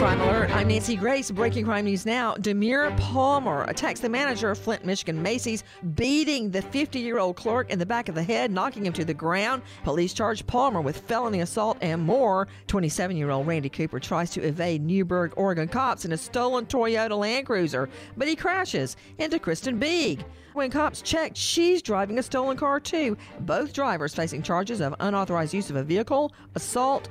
Crime Alert. I'm Nancy Grace. Breaking crime news now. Demir Palmer attacks the manager of Flint, Michigan Macy's, beating the 50 year old clerk in the back of the head, knocking him to the ground. Police charge Palmer with felony assault and more. 27 year old Randy Cooper tries to evade Newberg, Oregon cops in a stolen Toyota Land Cruiser, but he crashes into Kristen Beeg. When cops checked, she's driving a stolen car too. Both drivers facing charges of unauthorized use of a vehicle, assault,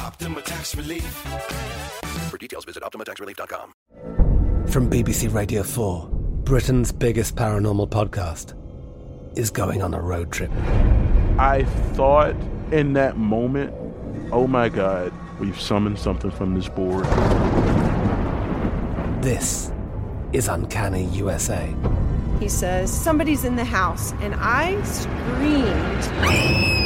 Optima Tax Relief. For details, visit OptimaTaxRelief.com. From BBC Radio 4, Britain's biggest paranormal podcast is going on a road trip. I thought in that moment, oh my God, we've summoned something from this board. This is Uncanny USA. He says, Somebody's in the house, and I screamed.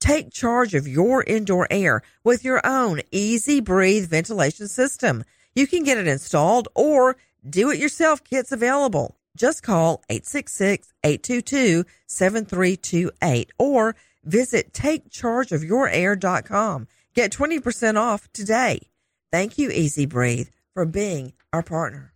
Take charge of your indoor air with your own EZ Breathe ventilation system. You can get it installed or do it yourself kits available. Just call 866-822-7328 or visit takechargeofyourair.com. Get 20% off today. Thank you, EZ Breathe, for being our partner.